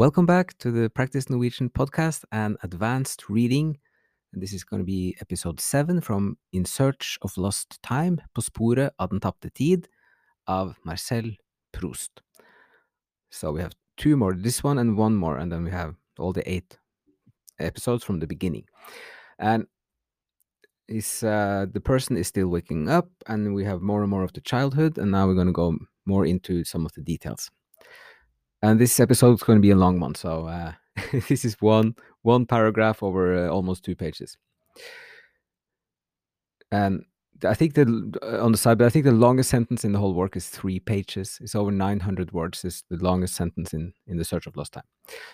Welcome back to the Practice Norwegian podcast and advanced reading. This is going to be episode seven from In Search of Lost Time, På sporet av den tapte tid, of Marcel Proust. So we have two more, this one and one more, and then we have all the eight episodes from the beginning. And is uh, the person is still waking up, and we have more and more of the childhood, and now we're going to go more into some of the details. And this episode is going to be a long one, so uh, this is one one paragraph over uh, almost two pages. And I think the uh, on the side, but I think the longest sentence in the whole work is three pages. It's over 900 words. Is the longest sentence in in the Search of Lost Time.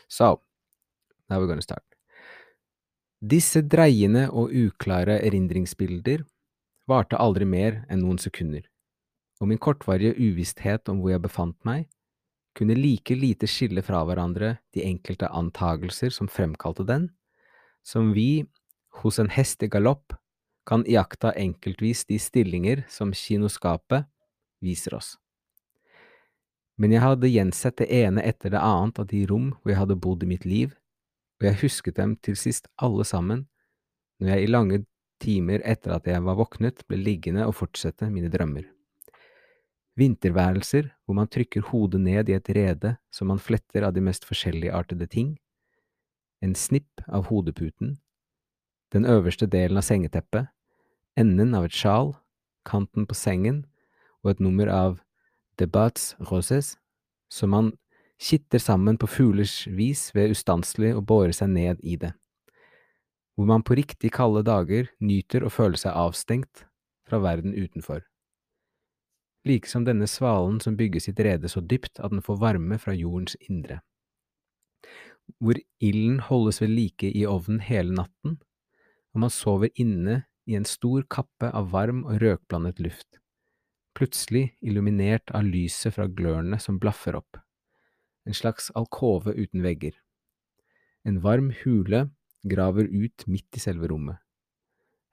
So now we're going to start. Disse dreiende og uklare erindringsbilder varte aldri mer enn noen sekunder, og min kortvarige uvisshet om hvor jeg befant meg, kunne like lite skille fra hverandre de enkelte antagelser som fremkalte den, som vi, hos en hest i galopp, kan iaktta enkeltvis de stillinger som kinoskapet viser oss. Men jeg hadde gjensett det ene etter det annet av de rom hvor jeg hadde bodd i mitt liv, og jeg husket dem til sist alle sammen, når jeg i lange timer etter at jeg var våknet, ble liggende og fortsette mine drømmer. Vinterværelser hvor man trykker hodet ned i et rede som man fletter av de mest forskjelligartede ting, en snipp av hodeputen, den øverste delen av sengeteppet, enden av et sjal, kanten på sengen og et nummer av Debats Roses, som man kitter sammen på fuglers vis ved ustanselig å båre seg ned i det, hvor man på riktig kalde dager nyter å føle seg avstengt fra verden utenfor like som denne svalen som bygger sitt rede så dypt at den får varme fra jordens indre. Hvor ilden holdes ved like i ovnen hele natten, og man sover inne i en stor kappe av varm og røkblandet luft, plutselig illuminert av lyset fra glørne som blaffer opp, en slags alkove uten vegger. En varm hule graver ut midt i selve rommet,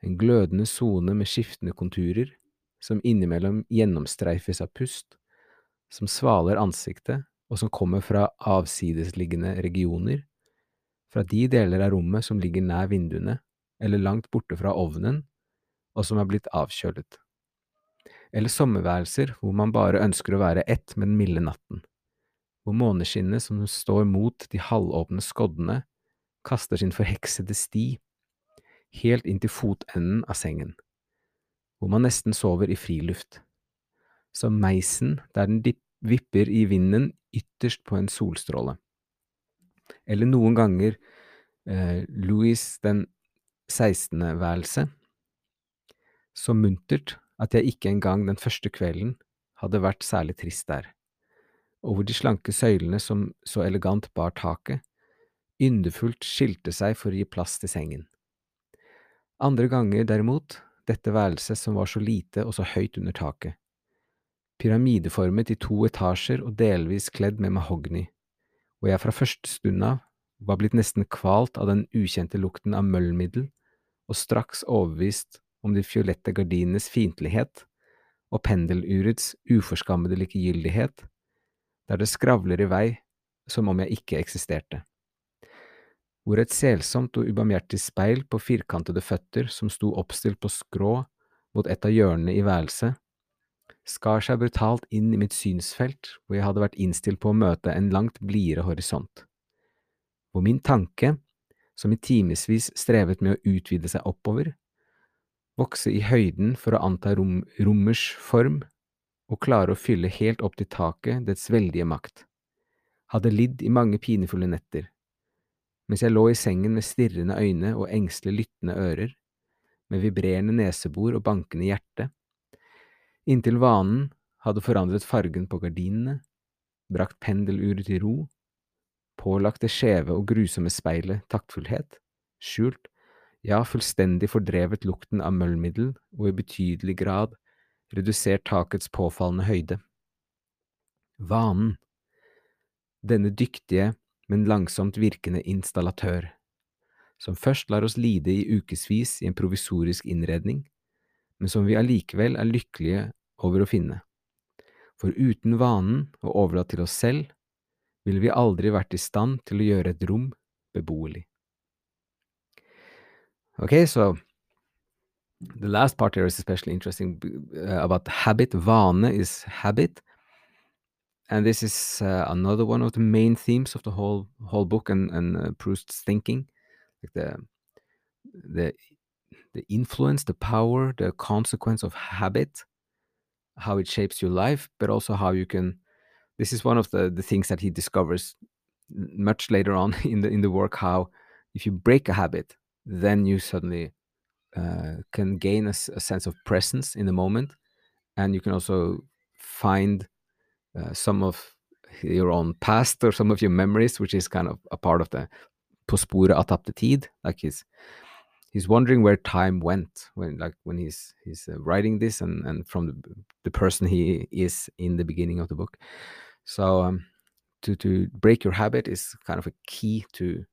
en glødende sone med skiftende konturer, som innimellom gjennomstreifes av pust, som svaler ansiktet, og som kommer fra avsidesliggende regioner, fra de deler av rommet som ligger nær vinduene, eller langt borte fra ovnen, og som er blitt avkjølet. Eller sommerværelser hvor man bare ønsker å være ett med den milde natten, hvor måneskinnet som står mot de halvåpne skoddene, kaster sin forheksede sti helt inn til fotenden av sengen hvor man nesten sover i friluft, som meisen der den vipper i vinden ytterst på en solstråle. Eller noen ganger eh, Louis den 16. værelse, så muntert at jeg ikke engang den første kvelden hadde vært særlig trist der, og hvor de slanke søylene som så elegant bar taket, yndefullt skilte seg for å gi plass til sengen. Andre ganger, derimot, dette værelset som var så lite og så høyt under taket. Pyramideformet i to etasjer og delvis kledd med mahogni, og jeg fra første stund av var blitt nesten kvalt av den ukjente lukten av møllmiddel, og straks overbevist om de fiolette gardinenes fiendtlighet og pendelurets uforskammede likegyldighet, der det skravler i vei som om jeg ikke eksisterte hvor et selsomt og ubarmhjertig speil på firkantede føtter som sto oppstilt på skrå mot et av hjørnene i værelset, skar seg brutalt inn i mitt synsfelt hvor jeg hadde vært innstilt på å møte en langt blidere horisont, hvor min tanke, som i timevis strevet med å utvide seg oppover, vokse i høyden for å anta rom, rommers form og klare å fylle helt opp til taket dets veldige makt, hadde lidd i mange pinefulle netter, mens jeg lå i sengen med stirrende øyne og engstelig lyttende ører, med vibrerende nesebor og bankende hjerte, inntil vanen hadde forandret fargen på gardinene, brakt pendeluret til ro, pålagt det skjeve og grusomme speilet taktfullhet, skjult, ja, fullstendig fordrevet lukten av møllmiddel og i betydelig grad redusert takets påfallende høyde. Vanen, denne dyktige, men langsomt virkende installatør, som først lar oss lide i ukevis i en provisorisk innredning, men som vi allikevel er lykkelige over å finne. For uten vanen og overlatt til oss selv, ville vi aldri vært i stand til å gjøre et rom beboelig. Okay, so the last part here is especially interesting uh, about habit. Vane is habit. And this is uh, another one of the main themes of the whole whole book and, and uh, Proust's thinking, like the the the influence, the power, the consequence of habit, how it shapes your life, but also how you can. This is one of the the things that he discovers much later on in the in the work. How if you break a habit, then you suddenly uh, can gain a, a, sense of presence in the moment, and you can also find uh, some of your own past or some of your memories, which is kind of a part of the sporet av tid. Like he's he's wondering where time went when like when he's he's uh, writing this and and from the the person he is in the beginning of the book. So um, to to break your habit is kind of a key to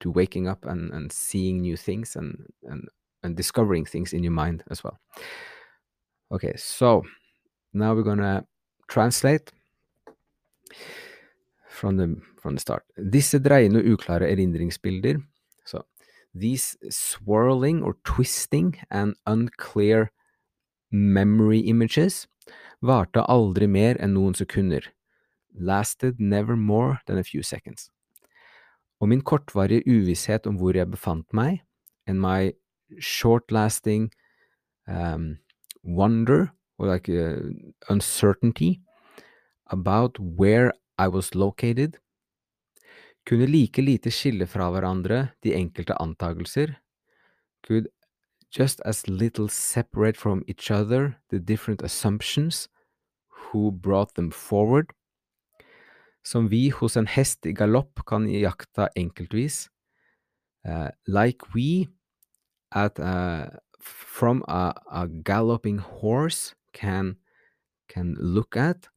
to waking up and and seeing new things and and and discovering things in your mind as well. Okay, so now we're gonna translate from the from the start. Disse dreiende og uklare erindringsbilder, so these swirling or twisting and unclear memory images, varte aldri mer enn noen sekunder, lasted never more than a few seconds. Og min kortvarige uvisshet om hvor jeg befant meg, and my short-lasting um, wonder or like uh, uncertainty about where I was located, kunne like lite skille fra hverandre de enkelte antagelser, could just as little separate from each other the different assumptions who brought them forward, som vi hos en hest i galopp kan iaktta enkeltvis, uh, like we at a, from a, a galloping horse can can look at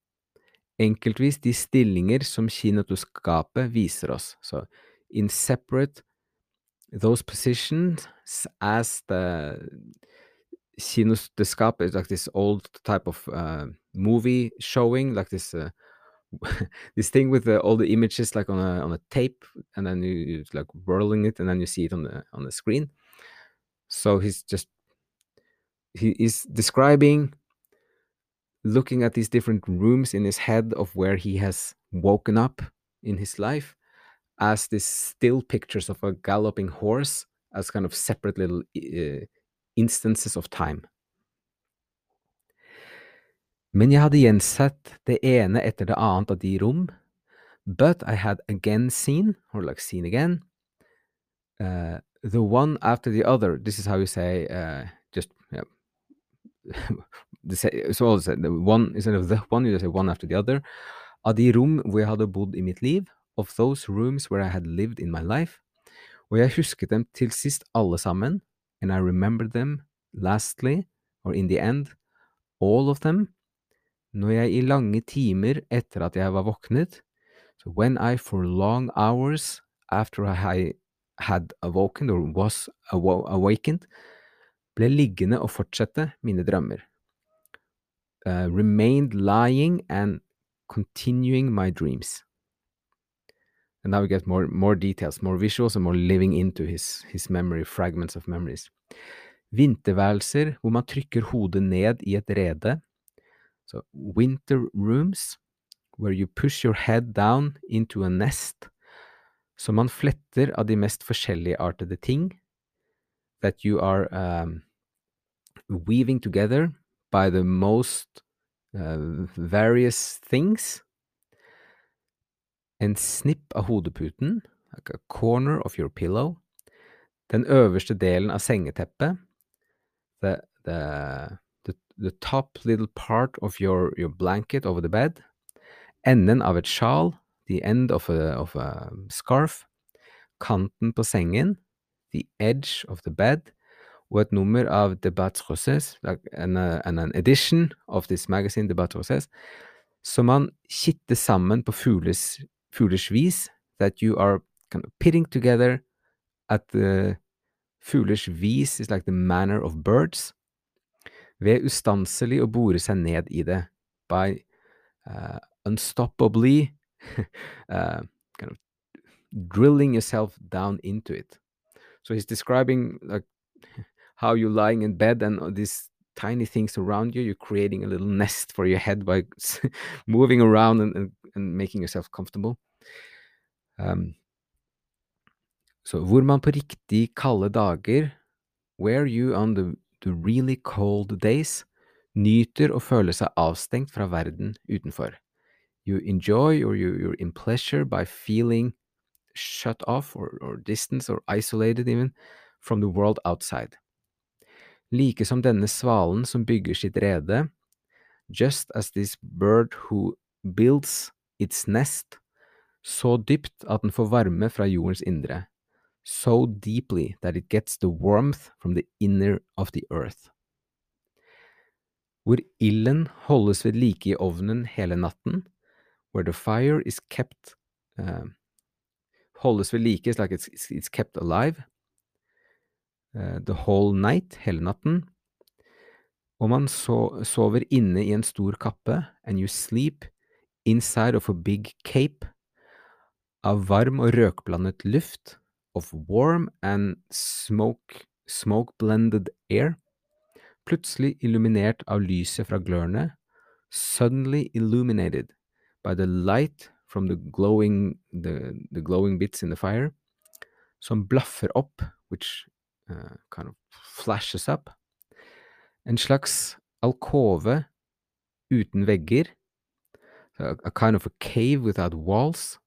enkeltvis de stillinger som kinetoskapet viser oss. So in separate those positions as the kinetoscope is like this old type of uh, movie showing, like this uh, this thing with the, all the images like on a on a tape, and then you, you like whirling it, and then you see it on the on the screen. So he's just he is describing looking at these different rooms in his head of where he has woken up in his life as these still pictures of a galloping horse as kind of separate little uh, instances of time. Men jeg hadde gjensett det ene etter det annet av de rom, but I had again seen, or like seen again, uh, the one after the other. This is how you say, uh, just yeah, så the one, instead of the one, you just say one after the other. Av de rom hvor jeg hadde bodd i mitt liv, of those rooms where I had lived in my life. Og jeg husket dem til sist alle sammen, and I remembered them lastly, or in the end, all of them, når jeg i lange timer etter at jeg var våknet, so when I for long hours after I had awoken or was awakened, ble liggende og fortsette mine drømmer. Uh, remained lying and continuing my dreams. And now we get more more details, more visuals, and more living into his, his memory, fragments of memories. Vinterværelser hvor man trykker hodet ned i et rede. So winter rooms where you push your head down into a nest. Så man fletter av de mest forskjelligartede ting. That you are um, weaving together by the most uh, various things. En snipp av hodeputen, like a corner of your pillow. Den øverste delen av sengeteppet. The, the, the, the top little part of your, your blanket over the bed. Enden av et sjal. The end of a, of a scarf. Kanten på sengen. The edge of the bed og et nummer av Debat Rosses, an, an edition of this magazine, Debat Rosses, som man kitter sammen på fuglers, fuglers vis, that you are kind of pitting together at the fuglers vis is like the manner of birds, ved ustanselig å bore seg ned i det, by uh, unstoppably uh, kind of drilling yourself down into it. So he's describing like how you're lying in bed and these tiny things around you. You're creating a little nest for your head by moving around and, and, and, making yourself comfortable. Um, så hvor man på riktig kalde dager, where you on the, the really cold days, nyter å føle seg avstengt fra verden utenfor. You enjoy or you, you're in pleasure by feeling shut off or, or distance or isolated even from the world outside. Like som denne svalen som bygger sitt rede, just as this bird who builds its nest, så dypt at den får varme fra jordens indre, so deeply that it gets the warmth from the inner of the earth. Hvor ilden holdes ved like i ovnen hele natten, where the fire is kept uh, holdes ved like, it's like it's, it's kept alive the whole night, hele natten. Og man so sover inne i en stor kappe, and you sleep inside of a big cape av varm og røkblandet luft, of warm and smoke, smoke-blended air, plutselig illuminert av lyset fra glørne, suddenly illuminated by the light from the glowing, the, the glowing bits in the fire, som blaffer opp, which Eh, kind of flashes up. En slags alkove uten vegger, a, a kind of a cave without walls.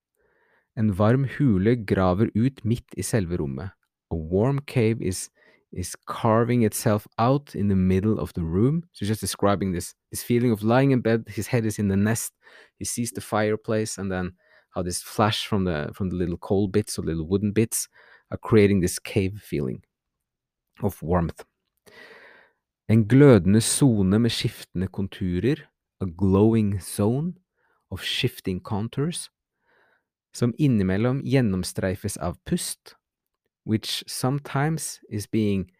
En varm hule graver ut midt i selve rommet. A warm cave is is carving itself out in the middle of the room. So just describing this this feeling of lying in bed, his head is in the nest, he sees the fireplace, and then how this flash from the from the little coal bits or little wooden bits are creating this cave feeling of warmth. En glødende sone med skiftende konturer, a glowing zone of shifting contours, som innimellom gjennomstreifes av pust which sometimes is being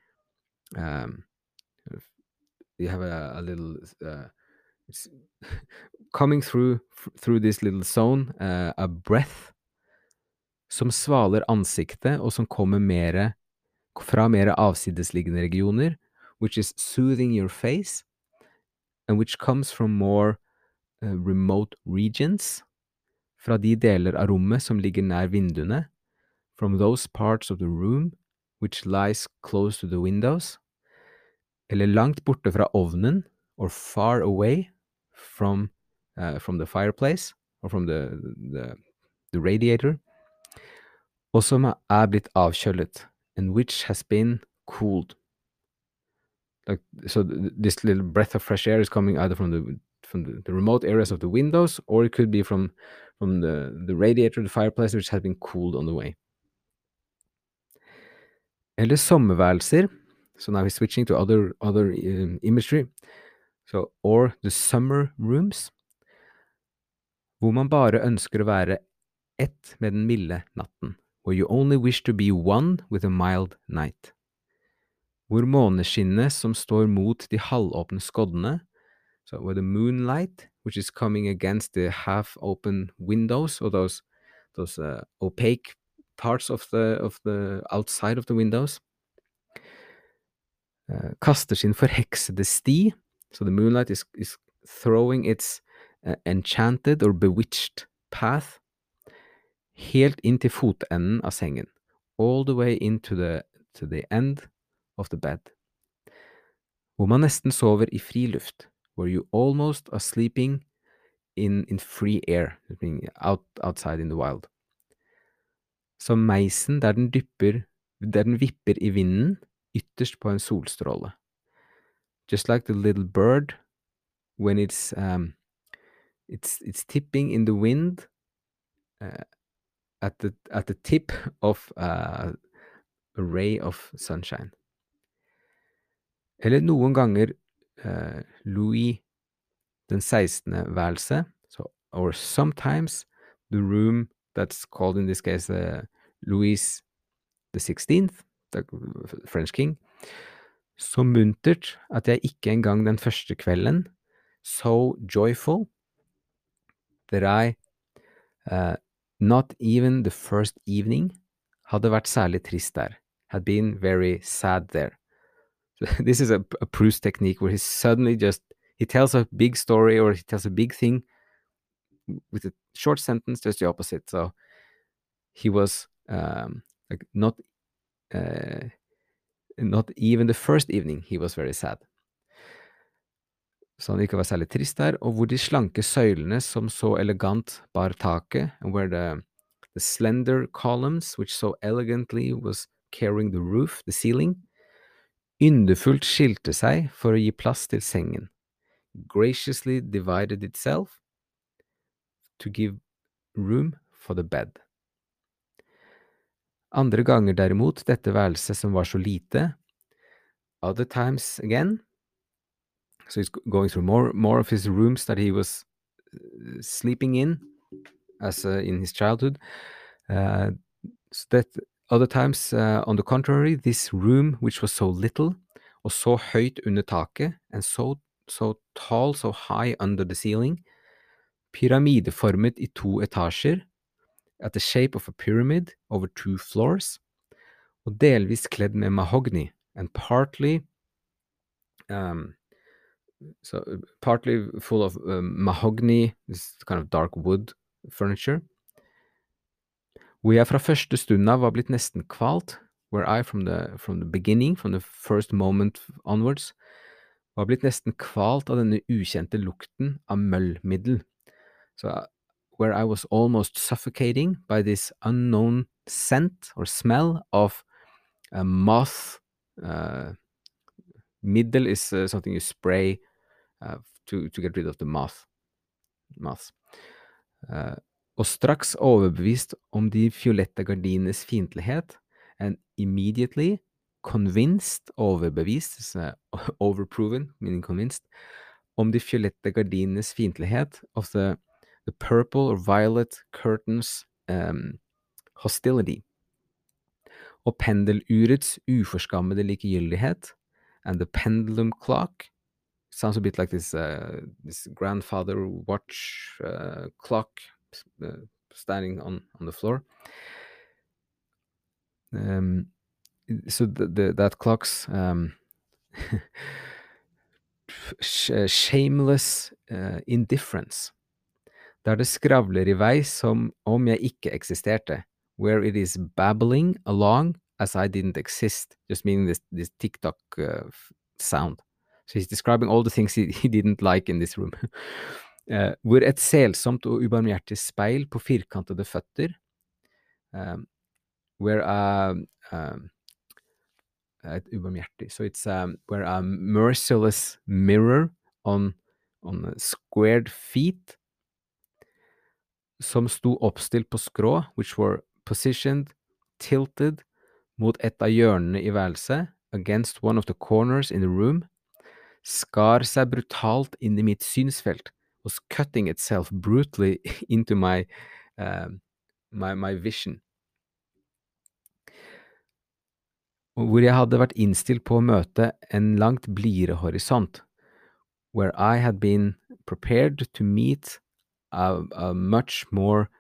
um, you have a, a little uh, coming through through this little zone uh, a breath som svaler ansiktet og som kommer mere fra mer avsidesliggende regioner which is soothing your face and which comes from more uh, remote regions fra de deler av rommet som ligger nær vinduene from those parts of the room which lies close to the windows, eller langt borte fra ovnen, or far away from, uh, from the fireplace, or from the, the, the radiator, og som er blitt avkjølet, and which has been cooled. Like, so this little breath of fresh air is coming either from the from the, the, remote areas of the windows, or it could be from from the the radiator, the fireplace, which has been cooled on the way. Eller sommerværelser. So now he's switching to other, other um, imagery. So, or the summer rooms. Hvor man bare ønsker å være ett med den milde natten. Where you only wish to be one with a mild night. Hvor måneskinnet som står mot de halvåpne skoddene, so where the moonlight, which is coming against the half-open windows, or those, those uh, opaque parts of the, of the outside of the windows. Uh, kaster sin forheksede sti, so the moonlight is, is throwing its uh, enchanted or bewitched path helt inn til fotenden av sengen, all the way into the, to the end of the bed, hvor man nesten sover i fri luft, where you almost are sleeping in, in free air, out, outside in the wild som meisen der den dypper, der den vipper i vinden, ytterst på en solstråle. Just like the little bird when it's um, it's it's tipping in the wind uh, at the at the tip of uh, a ray of sunshine. Eller noen ganger uh, Louis den 16. værelse, so, or sometimes the room that's called in this case uh, Louis the 16th, the French king, så muntert at jeg ikke engang den første kvelden, so joyful that I Uh, not even the first evening hadde vært særlig trist der, had been very sad there. So this is a, a Proust technique where he suddenly just, he tells a big story or he tells a big thing with a short sentence, just the opposite. So he was um, like not, uh, not even the first evening he was very sad. Så han ikke var særlig trist der, og hvor de slanke søylene som så elegant bar taket, and where the, the slender columns which so elegantly was carrying the roof, the ceiling, yndefullt skilte seg for å gi plass til sengen, graciously divided itself to give room for the bed. Andre ganger derimot dette værelset som var så lite, other times again, so he's going through more more of his rooms that he was uh, sleeping in as uh, in his childhood. Uh, so that other times, uh, on the contrary, this room, which was so little, og så høyt under taket, and so, so tall, so high under the ceiling, pyramideformet i to etasjer, at the shape of a pyramid over two floors, og delvis kledd med mahogny, and partly um, so uh, partly full of um, mahogny, this kind of dark wood furniture. Hvor jeg fra første stund av var blitt nesten kvalt, where I from the, from the beginning, from the first moment onwards, var blitt nesten kvalt av denne ukjente lukten av møllmiddel. So, uh, where I was almost suffocating by this unknown scent or smell of a moth. Uh, middle is uh, something you spray to, to get rid of the moth. moths. Uh, og straks overbevist om de fiolette gardinenes fiendtlighet, and immediately convinced, overbevist, uh, overproven, meaning convinced, om de fiolette gardinenes fiendtlighet, of the, the purple or violet curtains um, hostility, og pendelurets uforskammede likegyldighet, and the pendulum clock, sounds a bit like this uh, this grandfather watch uh, clock uh, standing on on the floor. Um, so the, the, that clock's um, shameless uh, indifference, der det skravler i vei som om jeg ikke eksisterte, where it is babbling along as I didn't exist, just meaning this, this TikTok uh, sound. So he's describing all the things he, he didn't like in this room. uh, hvor et selsomt og ubarmhjertig speil på firkantede føtter, um, where a um, et ubarmhjertig So it's um, where a merciless mirror on, on squared feet, som sto oppstilt på skrå, which were positioned, tilted, mot et av hjørnene i værelset, against one of the corners in the room, skar seg brutalt inn i mitt synsfelt, was cutting itself brutally into my, uh, my, my vision. Hvor jeg hadde vært innstilt på å møte en langt blidere horisont, where I had been prepared to meet a, a much more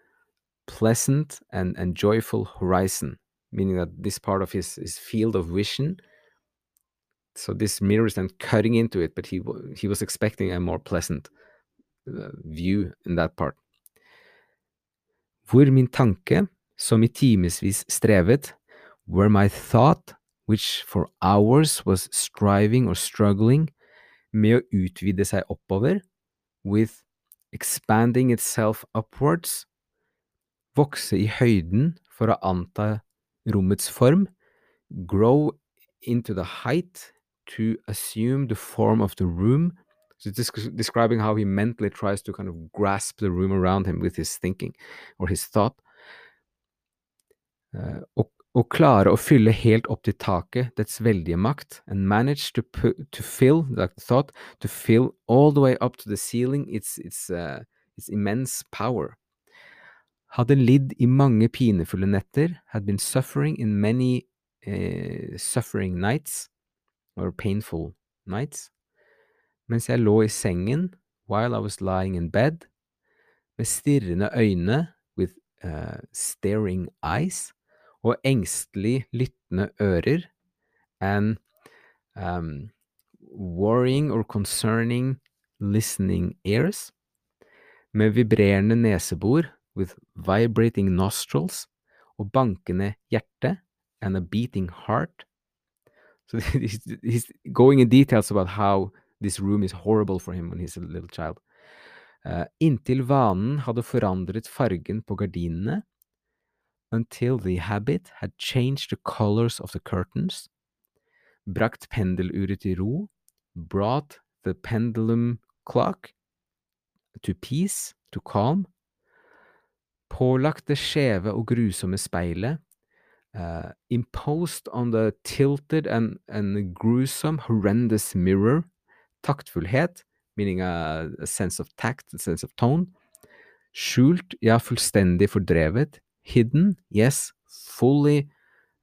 pleasant and, and joyful horizon, meaning that this part of his, his field of vision so this mirror is then cutting into it, but he he was expecting a more pleasant uh, view in that part. Hvor min tanke, som i timevis strevet, where my thought, which for hours was striving or struggling med å utvide seg oppover, with expanding itself upwards, vokse i høyden for å anta rommets form, grow into the height to assume the form of the room. So it's describing how he mentally tries to kind of grasp the room around him with his thinking or his thought. Uh, klare å fylle helt opp til taket dets veldige makt, and manage to, put, to fill, like the thought, to fill all the way up to the ceiling its, its, uh, its immense power. Hadde lidd i mange pinefulle netter, had been suffering in many uh, suffering nights, or painful nights, mens jeg lå i sengen while I was lying in bed, med stirrende øyne, uh, staring eyes og engstelig lyttende ører and um, worrying or concerning listening ears med vibrerende nesebor with vibrating nostrils og bankende hjerte and a beating heart. So he's, he's going in details about how this room is horrible for him when he's a little child. Uh, inntil vanen hadde forandret fargen på gardinene, until the habit had changed the colors of the curtains, brakt pendeluret i ro, brought the pendulum clock to peace, to calm, pålagt det skjeve og grusomme speilet, uh, imposed on the tilted and, and gruesome, horrendous mirror, taktfullhet, meaning a, a sense of tact, a sense of tone, skjult, ja, fullstendig fordrevet, hidden, yes, fully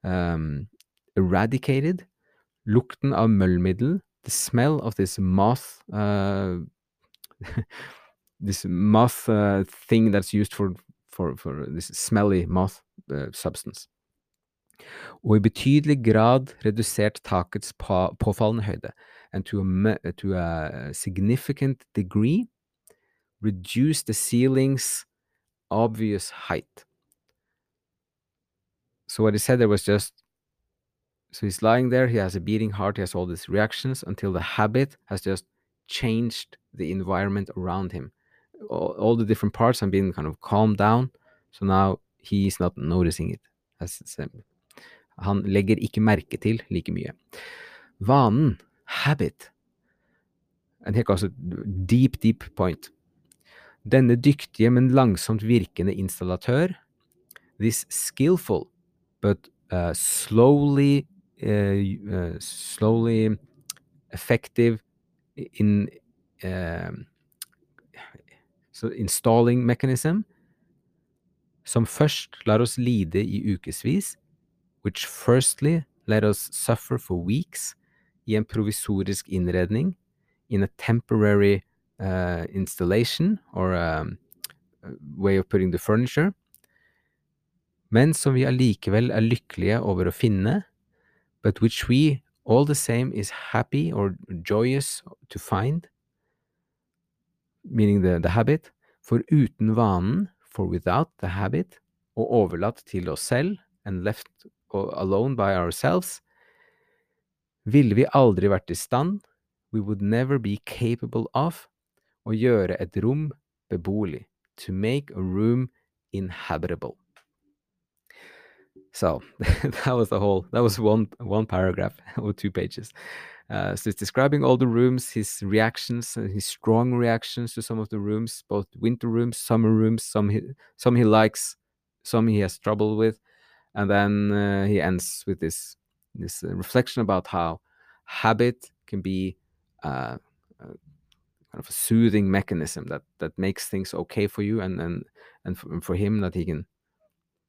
um, eradicated, lukten av møllmiddel, the smell of this moth uh, this moth uh, thing that's used for, for, for this smelly moth uh, substance. Og i betydelig grad redusert takets på, påfallende høyde, and to a, to a significant degree reduce the ceiling's obvious height. So what he said there was just so he's lying there, he has a beating heart, he has all these reactions until the habit has just changed the environment around him. All, all the different parts have been kind of calmed down, so now he's not noticing it. Han legger ikke merke til like mye. Vanen, habit, en helt altså deep, deep point. Denne dyktige, men langsomt virkende installatør, this skillful but uh, slowly uh, uh, slowly effective in um, so installing mechanism som først lar oss lide i ukevis, which firstly let us suffer for weeks i en provisorisk innredning, in a temporary uh, installation or um, way of putting the furniture, men som vi allikevel er lykkelige over å finne, but which we all the same is happy or joyous to find, meaning the, the habit, for uten vanen, for without the habit, og overlatt til oss selv, and left alone by ourselves, ville vi aldri vært i stand, we would never be capable of, å gjøre et rom beboelig, to make a room inhabitable. So that was the whole. That was one one paragraph or two pages. Uh, so it's describing all the rooms, his reactions, uh, his strong reactions to some of the rooms, both winter rooms, summer rooms. Some he some he likes, some he has trouble with, and then uh, he ends with this this uh, reflection about how habit can be uh, kind of a soothing mechanism that that makes things okay for you, and and and for, for him that he can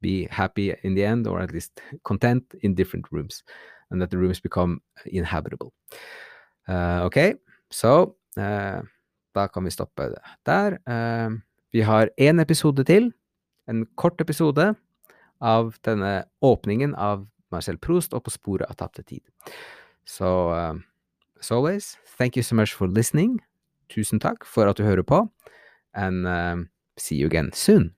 be happy in the end, or at least content in different rooms, and that the rooms become inhabitable. Uh, ok, så uh, da kan vi stoppe der. Uh, vi har én episode til, en kort episode av denne åpningen av Marcel Proust og På sporet av tapte tid. Så as always, thank you so much for listening. Tusen takk for at du hører på, and see you again soon.